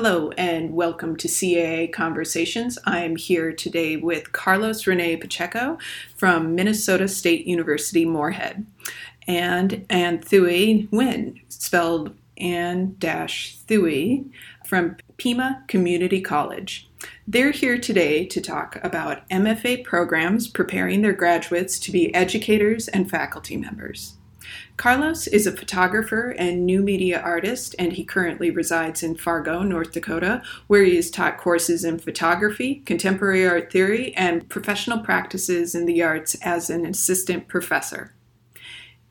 Hello and welcome to CAA Conversations. I'm here today with Carlos Rene Pacheco from Minnesota State University Moorhead and Ann Thuy Nguyen, spelled Ann Thuy, from Pima Community College. They're here today to talk about MFA programs preparing their graduates to be educators and faculty members. Carlos is a photographer and new media artist, and he currently resides in Fargo, North Dakota, where he has taught courses in photography, contemporary art theory, and professional practices in the arts as an assistant professor.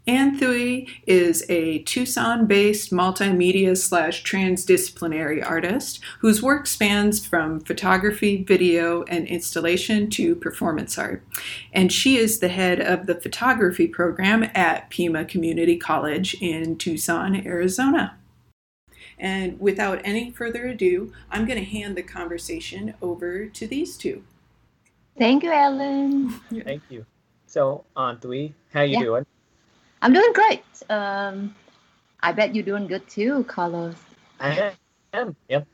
Ann Thuy is a Tucson-based multimedia slash transdisciplinary artist whose work spans from photography, video, and installation to performance art. And she is the head of the photography program at Pima Community College in Tucson, Arizona. And without any further ado, I'm going to hand the conversation over to these two. Thank you, Ellen. Thank you. So, Ann Thuy, how you yeah. doing? I'm doing great. Um, I bet you're doing good too, Carlos. I am. Yep.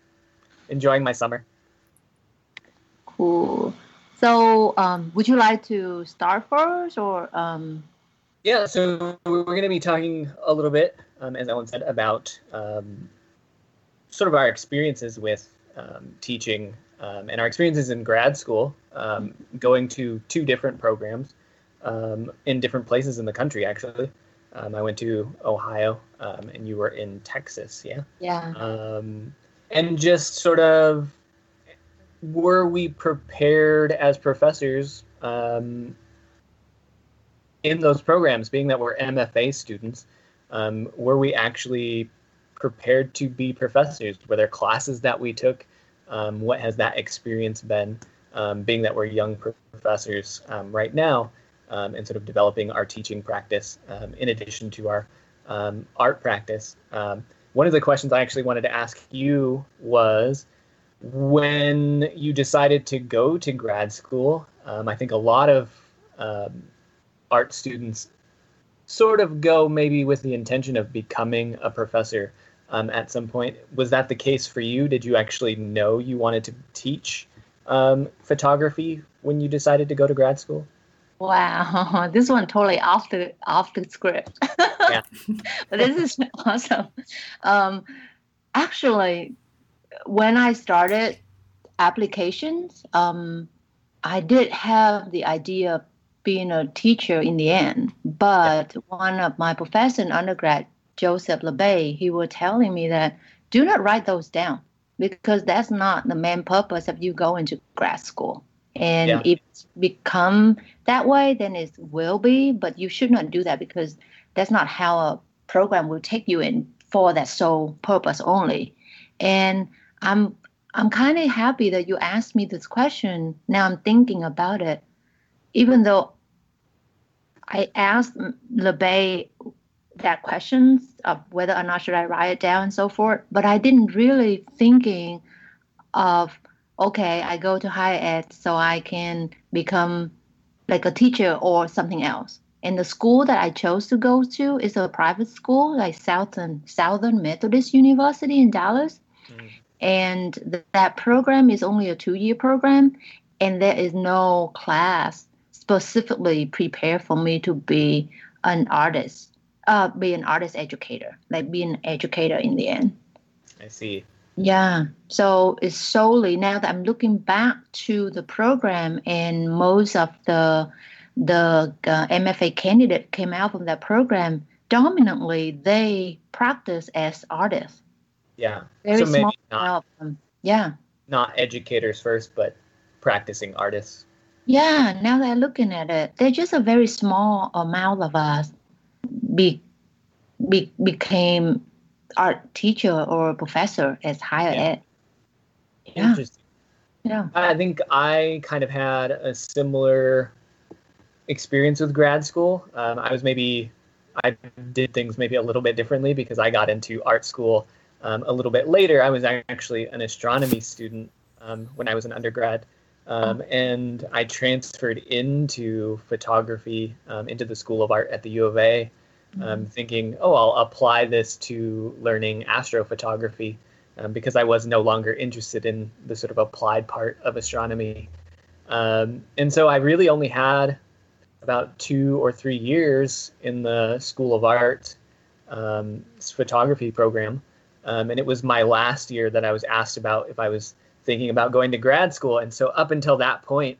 Enjoying my summer. Cool. So, um, would you like to start first, or? Um... Yeah. So we're going to be talking a little bit, um, as Ellen said, about um, sort of our experiences with um, teaching um, and our experiences in grad school, um, going to two different programs um, in different places in the country, actually. Um, I went to Ohio, um, and you were in Texas, yeah? Yeah. Um, and just sort of, were we prepared as professors um, in those programs, being that we're MFA students? Um, were we actually prepared to be professors? Were there classes that we took? Um, what has that experience been? being that we're young professors right now, um, and sort of developing our teaching practice um, in addition to our um, art practice. Um, one of the questions I actually wanted to ask you was when you decided to go to grad school, um, I think a lot of um, art students sort of go maybe with the intention of becoming a professor um, at some point. Was that the case for you? Did you actually know you wanted to teach um, photography when you decided to go to grad school? Wow, this one totally off the off the script. Yeah. but this is awesome. Um, actually, when I started applications, um, I did have the idea of being a teacher in the end. But one of my professors in undergrad, Joseph LeBay, he was telling me that do not write those down because that's not the main purpose of you going to grad school. And yeah. if it's become that way, then it will be. But you should not do that because that's not how a program will take you in for that sole purpose only. And I'm I'm kind of happy that you asked me this question. Now I'm thinking about it, even though I asked LeBay that questions of whether or not should I write it down and so forth, but I didn't really thinking of okay, I go to higher ed so I can become like a teacher or something else. And the school that I chose to go to is a private school, like Southern Southern Methodist University in Dallas. Mm. And th- that program is only a two-year program, and there is no class specifically prepared for me to be an artist, uh, be an artist educator, like be an educator in the end. I see. Yeah. So it's solely now that I'm looking back to the program and most of the the uh, MFA candidate came out from that program. Dominantly, they practice as artists. Yeah. Very so small not, Yeah. Not educators first, but practicing artists. Yeah. Now that I'm looking at it, they're just a very small amount of us be, be became art teacher or professor as higher yeah. ed. Yeah. Interesting. Yeah. I think I kind of had a similar experience with grad school. Um, I was maybe I did things maybe a little bit differently because I got into art school um, a little bit later. I was actually an astronomy student um, when I was an undergrad. Um, oh. and I transferred into photography um, into the School of Art at the U of A um, thinking, oh, I'll apply this to learning astrophotography. um, because I was no longer interested in the sort of applied part of astronomy. Um, and so I really only had about two or three years in the School of Art um, photography program. Um, and it was my last year that I was asked about if I was thinking about going to grad school. And so up until that point,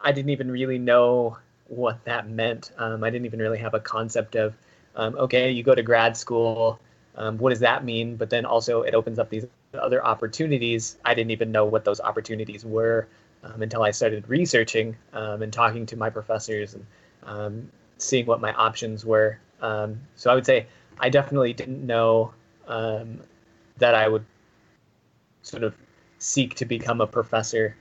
I didn't even really know what that meant. I didn't even really have a concept of, um, okay, you go to grad school. Um, what does that mean? But then also it opens up these other opportunities. I didn't even know what those opportunities were um, until I started researching um, and talking to my professors and um, seeing what my options were. Um, so I would say I definitely didn't know that I would sort of seek to become a professor.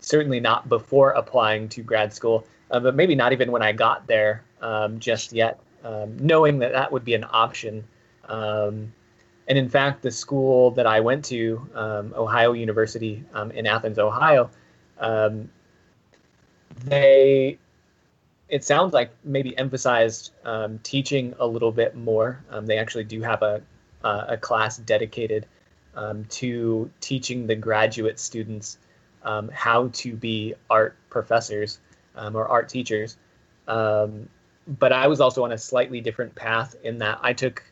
Certainly not before applying to grad school, uh, but maybe not even when I got there just yet. Knowing that that would be an option. Um, and in fact, the school that I went to, um, Ohio University um, in Athens, Ohio, um, they, it sounds like maybe emphasized um, teaching a little bit more. Um, they actually do have a, a class dedicated um, to teaching the graduate students how to be art professors or art teachers. But I was also on a slightly different path in that I took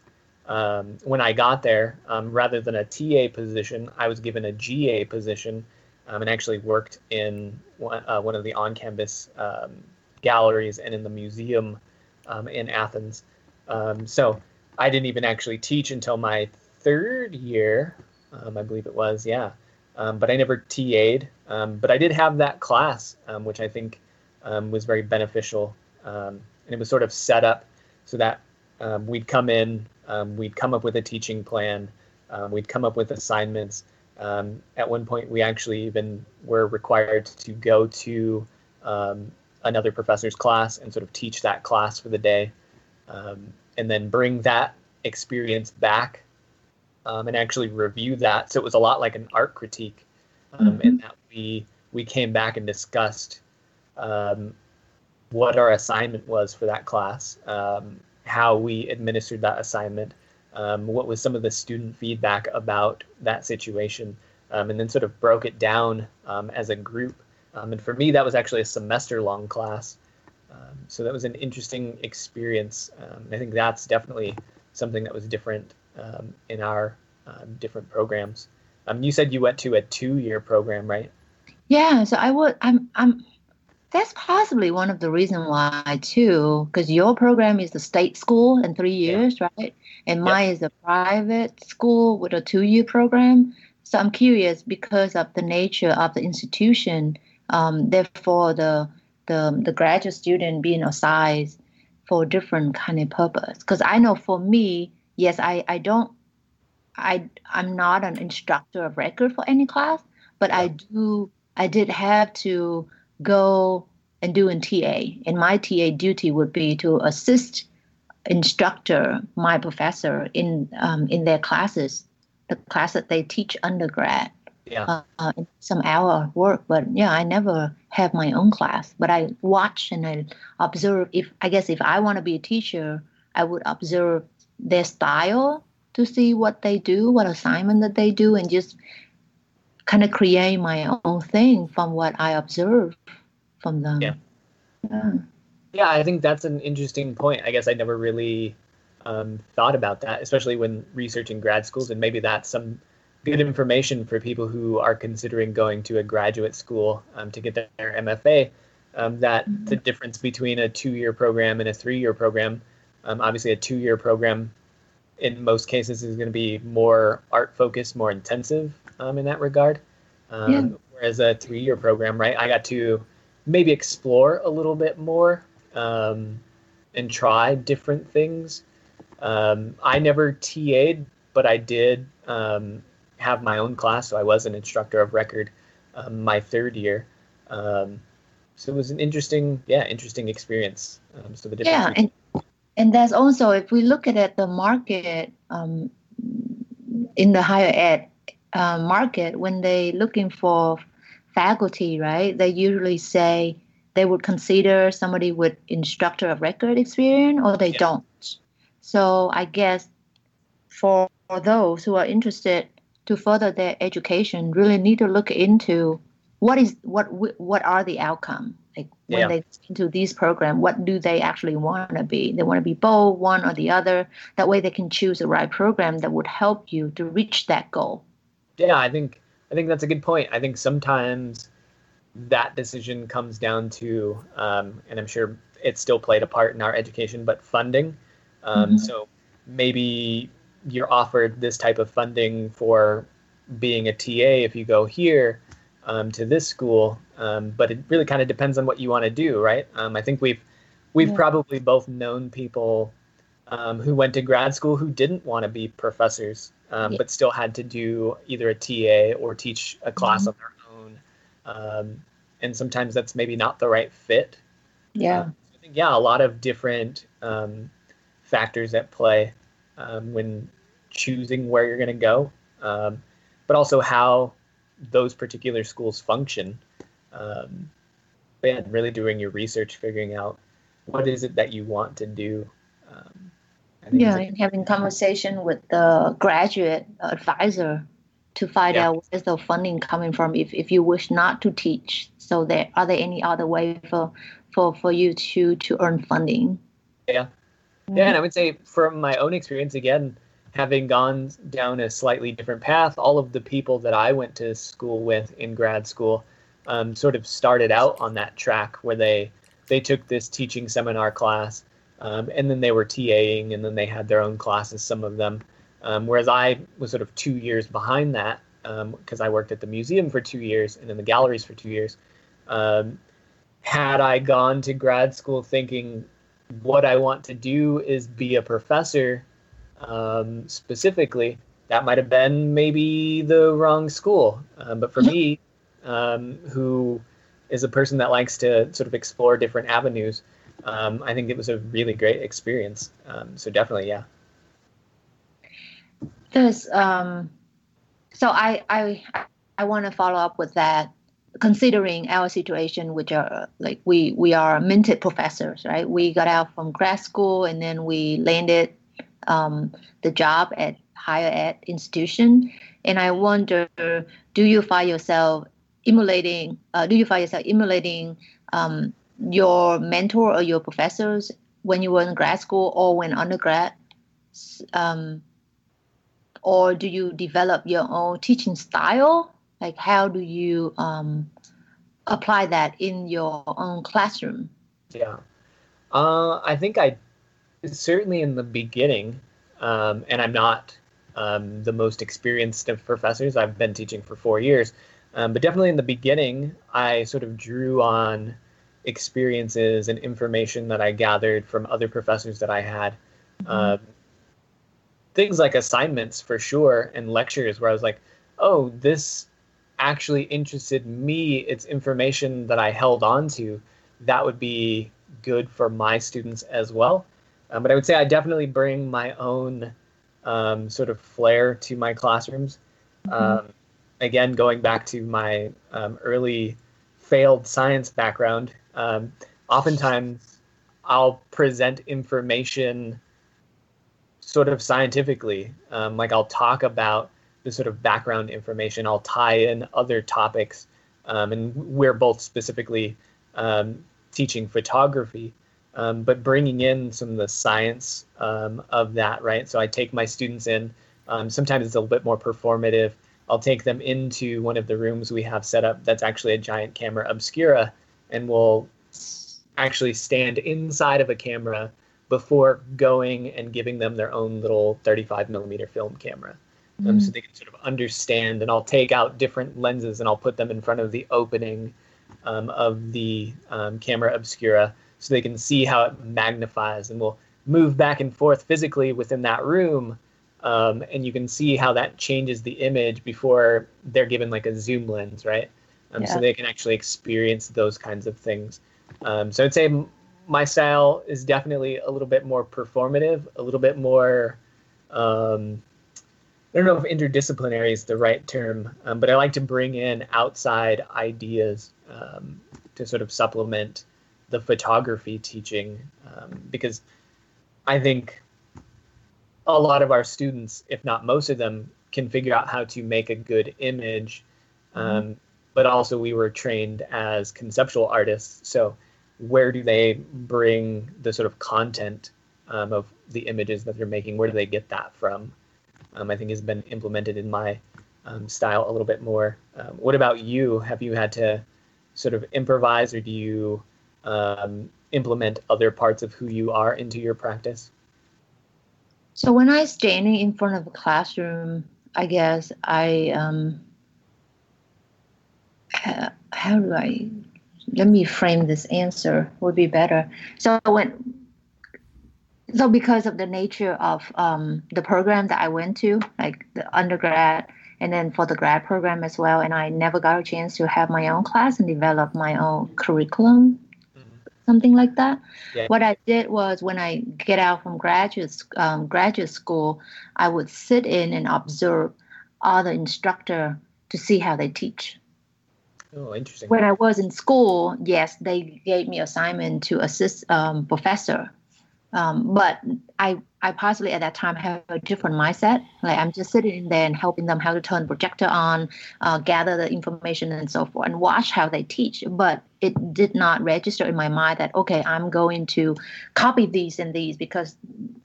um, when I got there, um, rather than a TA position, I was given a GA position um, and actually worked in one, uh, one of the on campus um, galleries and in the museum um, in Athens. Um, so I didn't even actually teach until my third year, I believe it was, yeah. but I never TA'd. but I did have that class, which I think was very beneficial. And it was sort of set up so that we'd come in um, we'd come up with a teaching plan. Um, we'd come up with assignments. Um, at one point, we actually even were required to go to um, another professor's class and sort of teach that class for the day, um, and then bring that experience back um, and actually review that. So it was a lot like an art critique, mm-hmm. in that we we came back and discussed what our assignment was for that class. Um, how we administered that assignment, um, what was some of the student feedback about that situation, um, and then sort of broke it down um, as a group. Um, and for me, that was actually a semester long class. Um, so that was an interesting experience. I think that's definitely something that was different in our different programs. you said you went to a two year program, right? Yeah, so I would. I'm. I'm that's possibly one of the reasons why too, because your program is the state school in three years, yeah. right? And yep. mine is a private school with a two-year program. So I'm curious because of the nature of the institution. Um, therefore, the the the graduate student being assigned for a different kind of purpose. Because I know for me, yes, I I don't, I I'm not an instructor of record for any class, but yeah. I do I did have to go and do in TA. And my TA duty would be to assist instructor, my professor, in um, in their classes, the class that they teach undergrad. Yeah. Uh, some hour work, but yeah, I never have my own class. But I watch and I observe. If I guess if I want to be a teacher, I would observe their style to see what they do, what assignment that they do, and just kind of create my own thing from what I observe from them. Yeah. Yeah. Yeah, I think that's an interesting point. I guess I never really um, thought about that, especially when researching grad schools, and maybe that's some good information for people who are considering going to a graduate school um, to get their MFA. Um, that mm-hmm. the difference between a two-year program and a three-year program. Um, obviously, a two-year program in most cases is going to be more art focused, more intensive um, in that regard. Um, yeah. Whereas a three year program, right? I got to maybe explore a little bit more um, and try different things. Um, I never TA'd, but I did um, have my own class, so I was an instructor of record um, my third year. Um, so it was an interesting, yeah, interesting experience. so the yeah, and and that's also if we look at it, the market in the higher ed uh, market when they looking for faculty, right? They usually say they would consider somebody with instructor of record experience or they yeah. don't. So I guess for those who are interested to further their education really need to look into what is what what are the outcome? Like when yeah. they into these program what do they actually want to be? They want to be both one or the other. That way they can choose the right program that would help you to reach that goal. Yeah i think i think that's a good point. I think sometimes that decision comes down to um, and i'm sure it still played a part in our education but funding. Um, mm-hmm. so maybe you're offered this type of funding for being a TA if you go here um, to this school, um, but it really kind of depends on what you want to do, right? Um, I think we've we've yeah. probably both known people um, who went to grad school who didn't want to be professors, um, yeah. but still had to do either a TA or teach a class mm-hmm. on their own, um, and sometimes that's maybe not the right fit. Yeah, uh, I think yeah, a lot of different factors at play when choosing where you're going to go, but also how those particular schools function. Um, but yeah, really doing your research, figuring out what is it that you want to do. Um, yeah, and having conversation with the graduate advisor to find yeah. out where's the funding coming from if, if you wish not to teach. So there are there any other way for for, for you to to earn funding? Yeah. Yeah, and I would say from my own experience again, having gone down a slightly different path, all of the people that I went to school with in grad school um, sort of started out on that track where they they took this teaching seminar class, um, and then they were TAing, and then they had their own classes, some of them. Um, whereas I was sort of two years behind that because um, I worked at the museum for two years and in the galleries for two years. Um, had I gone to grad school thinking what I want to do is be a professor um, specifically, that might have been maybe the wrong school. Um, but for me, um, who is a person that likes to sort of explore different avenues, um, I think it was a really great experience. Um, so definitely, yeah. There's um, so I I I want to follow up with that. Considering our situation, which are like we we are minted professors, right? We got out from grad school and then we landed um, the job at higher ed institution. And I wonder, do you find yourself emulating? Uh, do you find yourself emulating um, your mentor or your professors when you were in grad school or when undergrad? Um, or do you develop your own teaching style? Like, how do you um, apply that in your own classroom? Yeah, uh, I think I certainly in the beginning, um, and I'm not um, the most experienced of professors. I've been teaching for four years, um, but definitely in the beginning, I sort of drew on experiences and information that I gathered from other professors that I had. Mm-hmm. Um, things like assignments for sure, and lectures where I was like, oh, this actually interested me. It's information that I held on to. That would be good for my students as well. Um, but I would say I definitely bring my own um, sort of flair to my classrooms. Mm-hmm. Um, again, going back to my um, early failed science background, um, oftentimes I'll present information sort of scientifically. Um, like I'll talk about the sort of background information, I'll tie in other topics. and we're both specifically teaching photography um, but bringing in some of the science um, of that, right? So I take my students in. Um, sometimes it's a little bit more performative. I'll take them into one of the rooms we have set up that's actually a giant camera obscura, and we'll actually stand inside of a camera before going and giving them their own little 35 millimeter film camera. Um, mm-hmm. so they can sort of understand, and I'll take out different lenses and I'll put them in front of the opening um, of the um, camera obscura so they can see how it magnifies and will move back and forth physically within that room. Um, and you can see how that changes the image before they're given like a zoom lens, right? Um, yeah. So they can actually experience those kinds of things. Um, so I'd say my style is definitely a little bit more performative, a little bit more. Um, I don't know if interdisciplinary is the right term, um, but I like to bring in outside ideas um, to sort of supplement the photography teaching um, because I think a lot of our students, if not most of them, can figure out how to make a good image. Mm-hmm. Um, but also, we were trained as conceptual artists. So, where do they bring the sort of content um, of the images that they're making? Where do they get that from? Um, I think has been implemented in my um, style a little bit more. Um, what about you? Have you had to sort of improvise, or do you um, implement other parts of who you are into your practice? So when I standing in front of a classroom, I guess I um, how, how do I let me frame this answer would be better. So when so because of the nature of um, the program that I went to, like the undergrad and then for the grad program as well, and I never got a chance to have my own class and develop my own curriculum something like that. Yeah. What I did was when I get out from graduate um, graduate school, I would sit in and observe other instructor to see how they teach. Oh, interesting. When I was in school, yes, they gave me assignment to assist um, professor um, but I, I possibly at that time have a different mindset. Like I'm just sitting there and helping them how to turn projector on, uh, gather the information and so forth, and watch how they teach. But it did not register in my mind that okay, I'm going to copy these and these because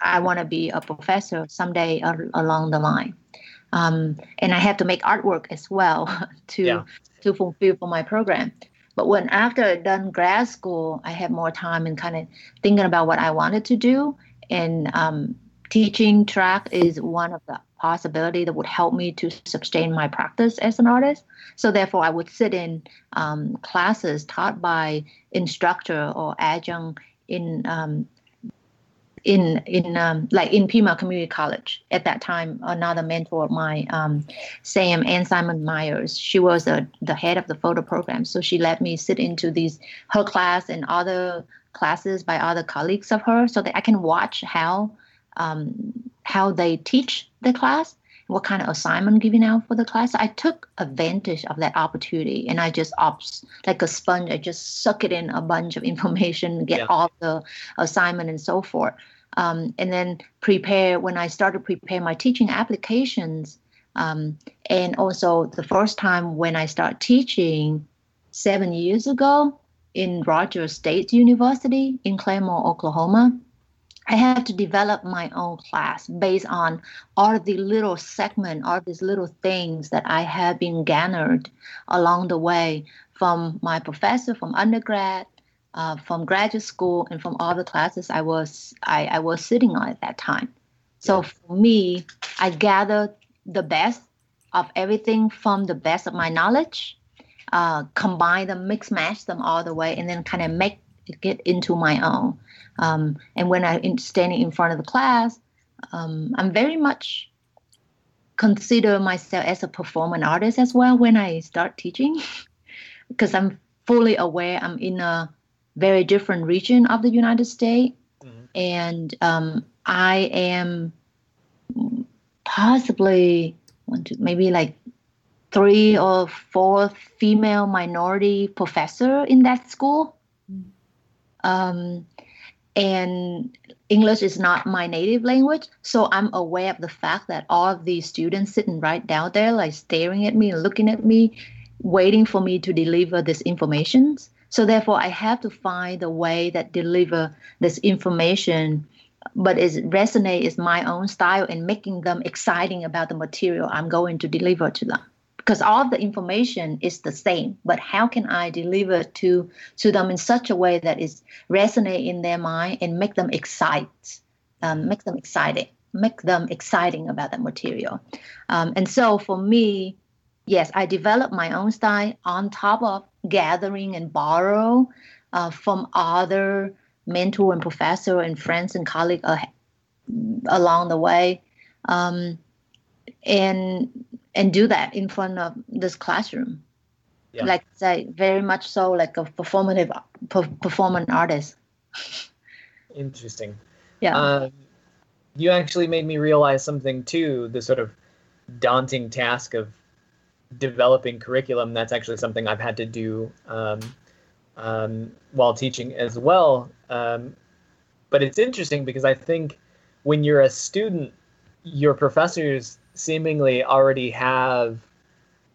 I want to be a professor someday along the line. Um, and I have to make artwork as well to yeah. to fulfill for my program. But when after I done grad school, I had more time and kind of thinking about what I wanted to do. And um, teaching track is one of the possibility that would help me to sustain my practice as an artist. So therefore, I would sit in um, classes taught by instructor or adjunct in um, in in um, like in Pima Community College at that time. Another mentor of mine, um, Sam and Simon Myers, she was a, the head of the photo program, so she let me sit into these her class and other classes by other colleagues of her, so that I can watch how um, how they teach the class. What kind of assignment giving out for the class? I took advantage of that opportunity, and I just ops like a sponge. I just suck it in a bunch of information, get yeah. all the assignment and so forth um, and then prepare when I started prepare my teaching applications. Um, and also the first time when I start teaching seven years ago in Rogers State University in Claremore, Oklahoma, I had to develop my own class based on all the little segment, all these little things that I have been gathered along the way from my professor from undergrad uh, from graduate school and from all the classes I was I, I was sitting on at that time. So for me, I gathered the best of everything from the best of my knowledge, uh, combine them, mix match them all the way, and then kind of make get into my own. Um, and when I'm standing in front of the class, um, I'm very much consider myself as a performing artist as well when I start teaching, because I'm fully aware I'm in a very different region of the United States, mm-hmm. and um, I am possibly one, two, maybe like three or four female minority professor in that school. Um, and English is not my native language, so I'm aware of the fact that all of these students sitting right down there, like staring at me and looking at me, waiting for me to deliver this information. So therefore, I have to find a way that deliver this information, but is resonate is my own style and making them exciting about the material I'm going to deliver to them. Because all the information is the same, but how can I deliver to to them in such a way that is resonate in their mind and make them excite, um, make them excited, make them exciting about that material. Um, and so for me, yes, I developed my own style on top of gathering and borrow uh, from other mentor and professor and friends and colleague uh, along the way, um, and and do that in front of this classroom. Yeah. Like say, very much so, like a performative per- performance artist. Interesting. Yeah. Um, you actually made me realize something too. The sort of daunting task of developing curriculum, that's actually something I've had to do um, um, while teaching as well. Um, but it's interesting because I think when you're a student your professors seemingly already have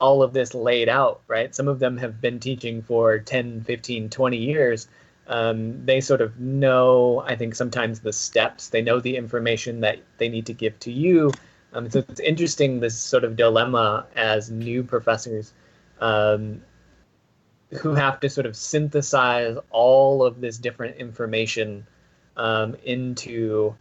all of this laid out, right? Some of them have been teaching for 10, 15, 20 years. Um, they sort of know, I think, sometimes the steps. They know the information that they need to give to you. Um, so it's interesting this sort of dilemma as new professors um, who have to sort of synthesize all of this different information um, into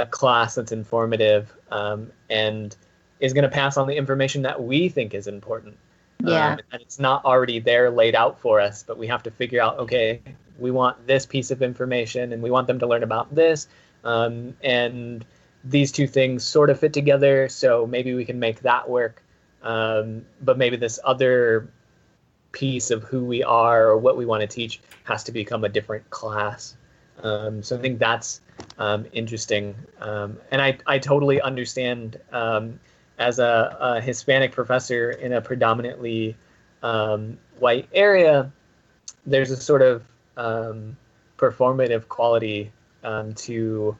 a class that's informative um, and is going to pass on the information that we think is important. Yeah. Um, and it's not already there laid out for us, but we have to figure out okay, we want this piece of information and we want them to learn about this. Um, and these two things sort of fit together, so maybe we can make that work. Um, but maybe this other piece of who we are or what we want to teach has to become a different class. Um, so I think that's um, interesting. Um, and I, I totally understand um, as a, a, Hispanic professor in a predominantly um, white area, there's a sort of um, performative quality to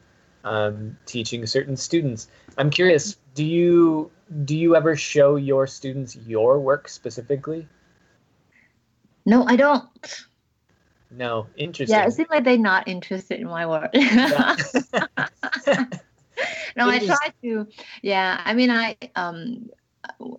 teaching certain students. I'm curious, do you do you ever show your students your work specifically? No, I don't. No, interesting. Yeah, it seems like they're not interested in my work. no, I try to. Yeah, I mean, I um,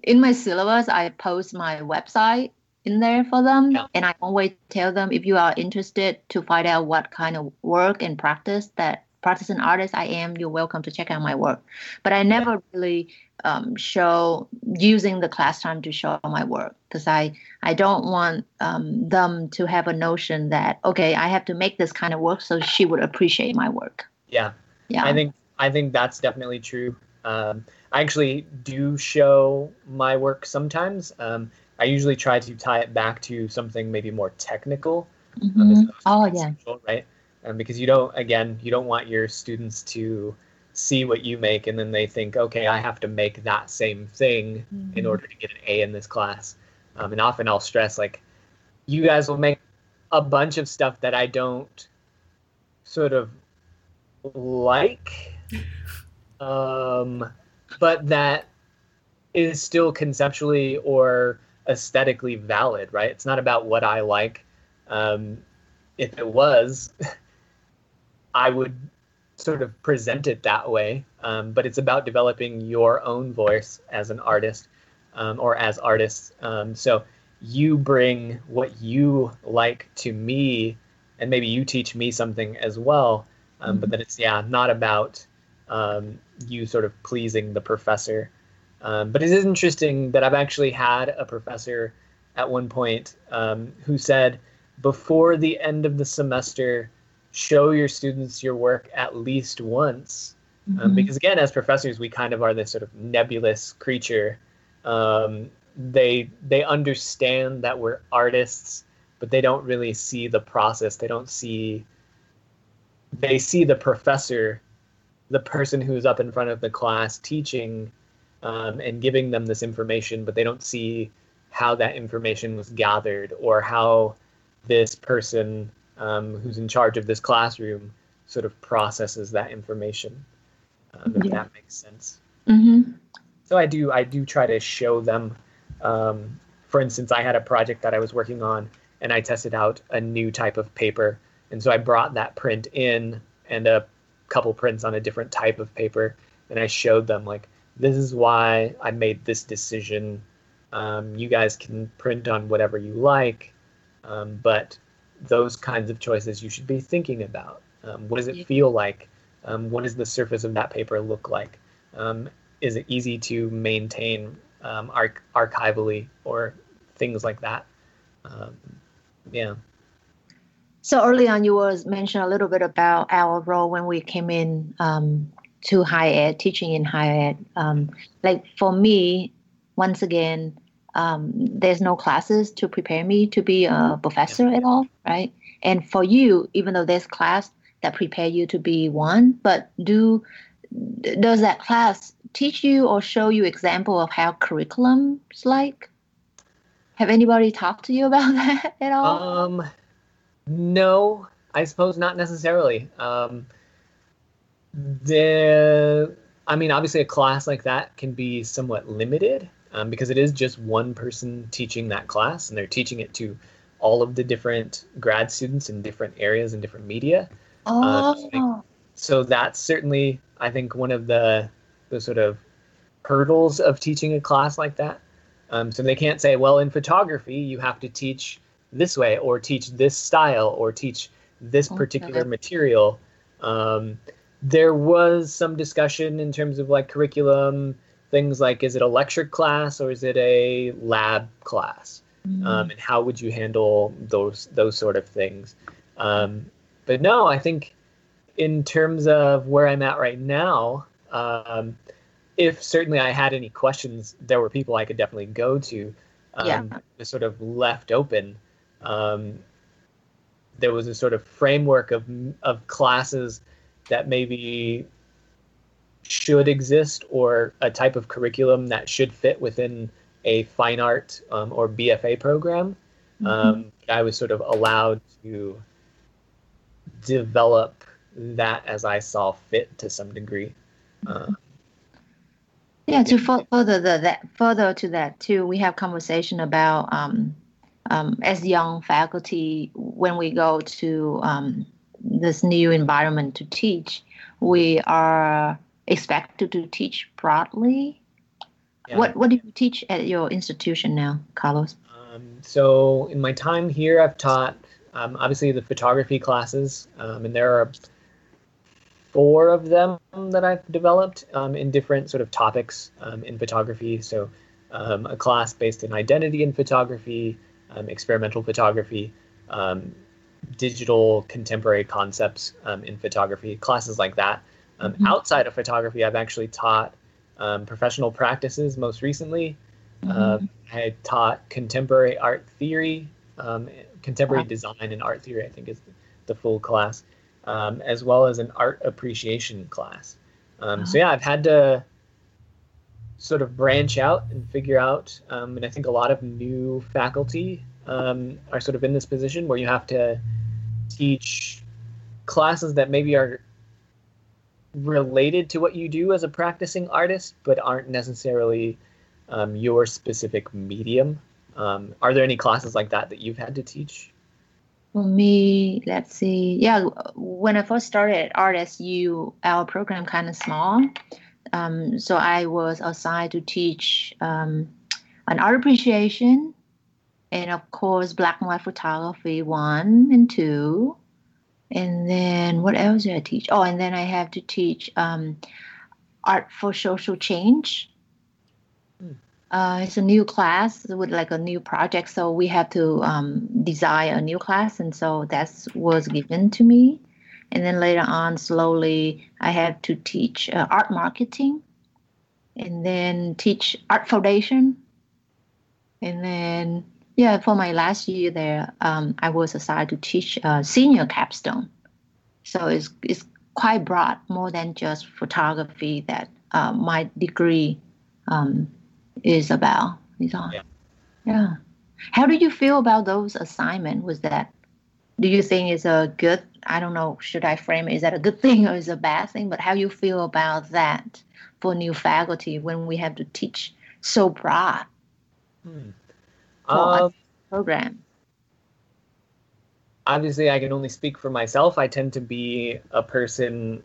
in my syllabus, I post my website in there for them, yeah. and I always tell them if you are interested to find out what kind of work and practice that practicing artist I am, you're welcome to check out my work. But I never really um, show using the class time to show my work because I I don't want um, them to have a notion that okay I have to make this kind of work so she would appreciate my work. Yeah, yeah. I think I think that's definitely true. Um, I actually do show my work sometimes. Um, I usually try to tie it back to something maybe more technical. Um, mm-hmm. oh yeah. Um, because you don't again you don't want your students to see what you make and then they think okay i have to make that same thing mm-hmm. in order to get an a in this class. Um, and often i'll stress like you guys will make a bunch of stuff that i don't sort of like um, but that is still conceptually or aesthetically valid right? It's not about what i like. Um, if it was I would sort of present it that way. Um, but it's about developing your own voice as an artist um, or as artists. Um, so you bring what you like to me, and maybe you teach me something as well. Um, but then it's yeah, not about um, you sort of pleasing the professor. Um, but it is interesting that I've actually had a professor at one point who said before the end of the semester show your students your work at least once. Um, mm-hmm. Um, because again, as professors, we kind of are this sort of nebulous creature. Um, they they understand that we're artists, but they don't really see the process. They don't see. They see the professor, the person who's up in front of the class teaching, um, and giving them this information, but they don't see how that information was gathered or how this person um, who's in charge of this classroom sort of processes that information. Um, if yeah. that makes sense. Mm-hmm. So I do I do try to show them. Um, for instance, I had a project that I was working on, and I tested out a new type of paper, and so I brought that print in and a couple prints on a different type of paper, and I showed them like this is why I made this decision. Um, you guys can print on whatever you like, um, but those kinds of choices you should be thinking about. Um, what does it feel like? Um, what does the surface of that paper look like? Um, is it easy to maintain um, arch- archivally or things like that? Um, yeah. So early on, you was mentioned a little bit about our role when we came in um, to higher ed, teaching in higher ed. like for me, once again, um, there's no classes to prepare me to be a professor at all, right? And for you, even though there's class that prepare you to be one, but do does that class teach you or show you example of how curriculum's like? Have anybody talked to you about that at all? Um, no, I suppose not necessarily. Um, the I mean, obviously, a class like that can be somewhat limited um, because it is just one person teaching that class, and they're teaching it to all of the different grad students in different areas and different media. Oh. Uh, so that's certainly, I think, one of the the sort of hurdles of teaching a class like that. Um, so they can't say, well, in photography, you have to teach this way, or teach this style, or teach this particular okay. material. Um, there was some discussion in terms of like curriculum things like is it a lecture class or is it a lab class mm-hmm. um, and how would you handle those those sort of things um, but no i think in terms of where i'm at right now um, if certainly i had any questions there were people i could definitely go to yeah. Um, sort of left open um, there was a sort of framework of of classes that maybe should exist or a type of curriculum that should fit within a fine art um, or BFA program. Mm-hmm. Um, I was sort of allowed to develop that as I saw fit to some degree. Uh, yeah, to further the, that further to that too, we have conversation about um, um, as young faculty when we go to um, this new environment to teach, we are expected to teach broadly. Yeah. What what do you teach at your institution now, Carlos? Um, so in my time here, I've taught um, obviously the photography classes, um, and there are four of them that I've developed um, in different sort of topics um, in photography. So um, a class based in identity in photography, experimental photography, digital contemporary concepts um, in photography, classes like that. Um, mm-hmm. Outside of photography, I've actually taught um, professional practices most recently. Mm-hmm. Uh, I taught contemporary art theory, um, contemporary wow. design and art theory, I think is the full class, um, as well as an art appreciation class. Wow. So, yeah, I've had to sort of branch out and figure out, and I think a lot of new faculty um, are sort of in this position where you have to teach classes that maybe are related to what you do as a practicing artist, but aren't necessarily um, your specific medium. Um, are there any classes like that that you've had to teach? For me, let's see. Yeah, when I first started at RSU, our program kind of small. Um, so I was assigned to teach um, an art appreciation and of course black and white photography one and two and then what else do i teach? Oh and then i have to teach um, art for social change. Hmm. uh, it's a new class with like a new project so we have to um, design a new class and so that was given to me. And then later on slowly i have to teach uh, art marketing and then teach art foundation and then yeah, for my last year there, um, I was assigned to teach uh, senior capstone. So it's, it's quite broad, more than just photography that uh, my degree um, is about. Is on. Yeah. yeah. How do you feel about those assignments? Was that, do you think is a good, I don't know, should I frame it, is that a good thing or is it a bad thing? But how you feel about that for new faculty when we have to teach so broad? Hmm um, program? Obviously, I can only speak for myself. I tend to be a person,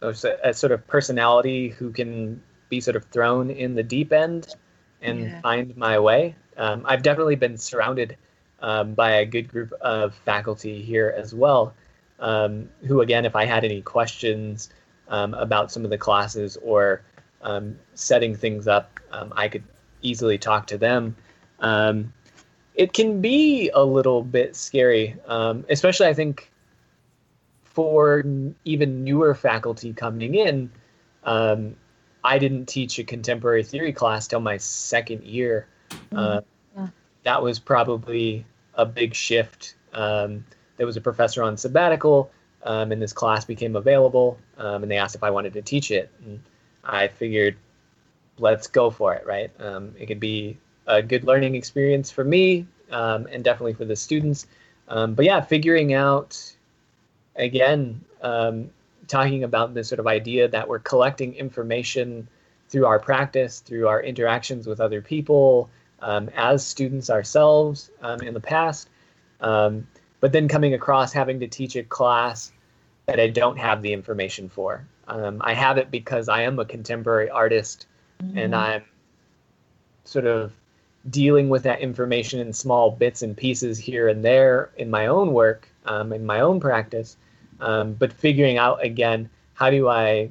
a sort of personality who can be sort of thrown in the deep end and yeah. find my way. Um, I've definitely been surrounded um, by a good group of faculty here as well, um, who, again, if I had any questions um, about some of the classes or um, setting things up, um, I could easily talk to them. Um, it can be a little bit scary, um, especially I think for even newer faculty coming in. Um, I didn't teach a contemporary theory class till my second year. Mm-hmm. Uh, yeah. That was probably a big shift. Um, there was a professor on sabbatical, um, and this class became available, um, and they asked if I wanted to teach it. And I figured, let's go for it, right? Um, it could be a good learning experience for me um, and definitely for the students. Um, but yeah, figuring out again, um, talking about this sort of idea that we're collecting information through our practice, through our interactions with other people, um, as students ourselves um, in the past, um, but then coming across having to teach a class that I don't have the information for. Um, I have it because I am a contemporary artist mm-hmm. and I'm sort of dealing with that information in small bits and pieces here and there in my own work, um, in my own practice, um, but figuring out again how do I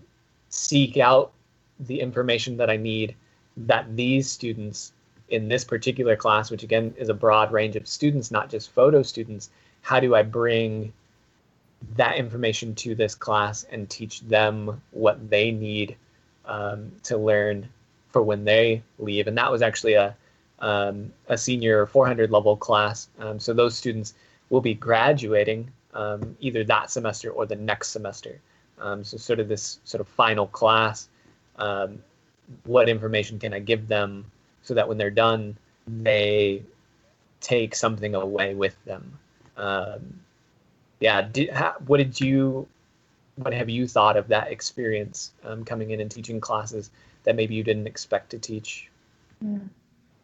seek out the information that I need that these students in this particular class, which again is a broad range of students, not just photo students, how do I bring that information to this class and teach them what they need um, to learn for when they leave? And that was actually a um, a senior 400 level class. Um, so those students will be graduating um, either that semester or the next semester. Um, so sort of this sort of final class. Um, what information can I give them so that when they're done, they take something away with them. Um, yeah, did, what did you, what have you thought of that experience coming in and teaching classes that maybe you didn't expect to teach?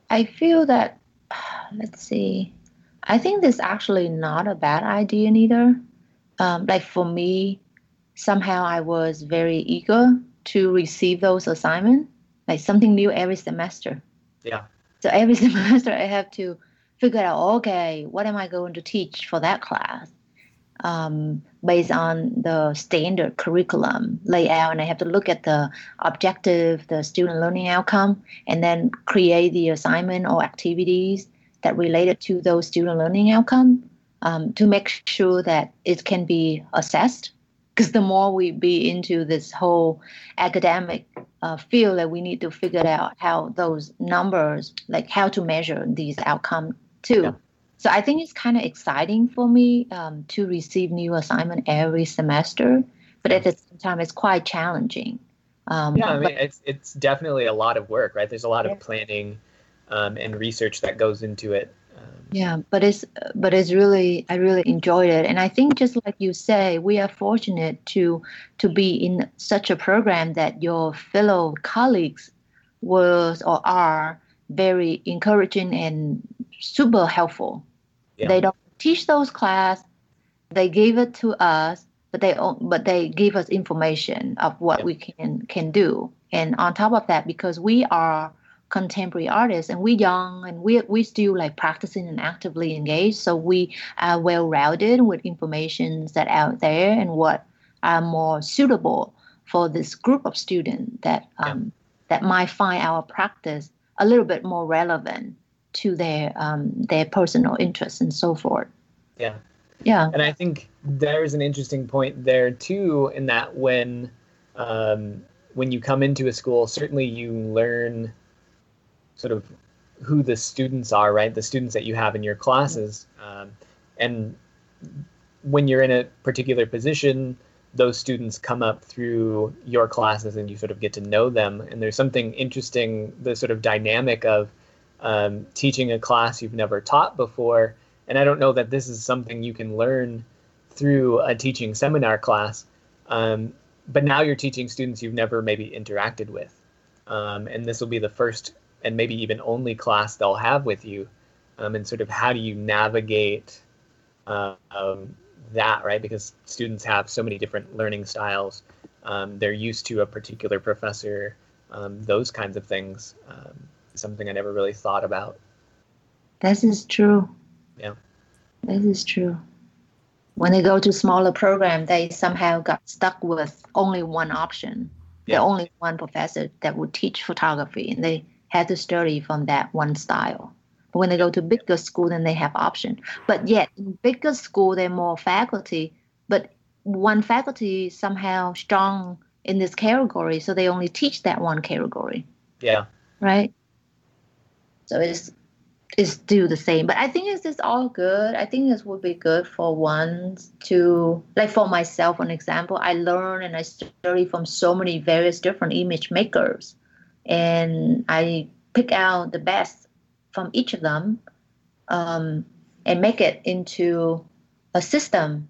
I feel that, let's see, I think this is actually not a bad idea neither. Um, like for me, somehow I was very eager to receive those assignments, like something new every semester. Yeah. So every semester I have to figure out, okay, what am I going to teach for that class? Um, based on the standard curriculum layout, and I have to look at the objective, the student learning outcome, and then create the assignment or activities that related to those student learning outcome um, to make sure that it can be assessed because the more we be into this whole academic uh, field that we need to figure out how those numbers like how to measure these outcome too yeah. So i think it's kind of exciting for me um, to receive new assignment every semester but at the same time it's quite challenging. Um, yeah i mean it's, it's definitely a lot of work right? There's a lot yeah. of planning um, and research that goes into it yeah but it's but it's really i really enjoyed it. And i think just like you say we are fortunate to to be in such a program that your fellow colleagues was or are very encouraging and super helpful yeah. they don't teach those class they give it to us but they but they give us information of what yeah. we can can do and on top of that because we are contemporary artists and we're young and we we still like practicing and actively engaged so we are well rounded with information that out there and what are more suitable for this group of students that um, yeah. that might find our practice a little bit more relevant to their um, their personal interests and so forth yeah yeah and i think there's an interesting point there too in that when um, when you come into a school certainly you learn sort of who the students are, right? The students that you have in your classes. Um, and when you're in a particular position, those students come up through your classes and you sort of get to know them. And there's something interesting, the sort of dynamic of um, teaching a class you've never taught before. And I don't know that this is something you can learn through a teaching seminar class. Um, but now you're teaching students you've never maybe interacted with. Um, and this will be the first and maybe even only class they'll have with you um, and sort of how do you navigate uh, um, that right because students have so many different learning styles um, they're used to a particular professor um, those kinds of things something i never really thought about this is true yeah this is true when they go to smaller program they somehow got stuck with only one option yeah. the only one professor that would teach photography and they had to study from that one style. But when they go to bigger school, then they have option. But yet, in bigger school, there are more faculty, but one faculty somehow strong in this category, so they only teach that one category. Yeah. Right. So it's it's still the same, but I think it's just all good. I think this would be good for one to like for myself. An example, I learn and I study from so many various different image makers and I pick out the best from each of them um, and make it into a system,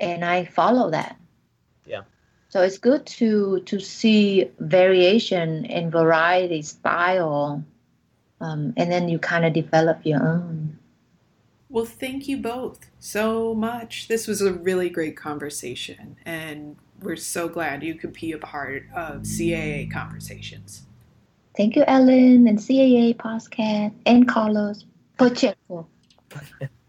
and I follow that. Yeah. So it's good to to see variation in variety style, um, and then you kind of develop your own. Well, thank you both so much. This was a really great conversation, and we're so glad you could be a part of CAA conversations. Thank you, Ellen, and CAA podcast, and Carlos Pacheco.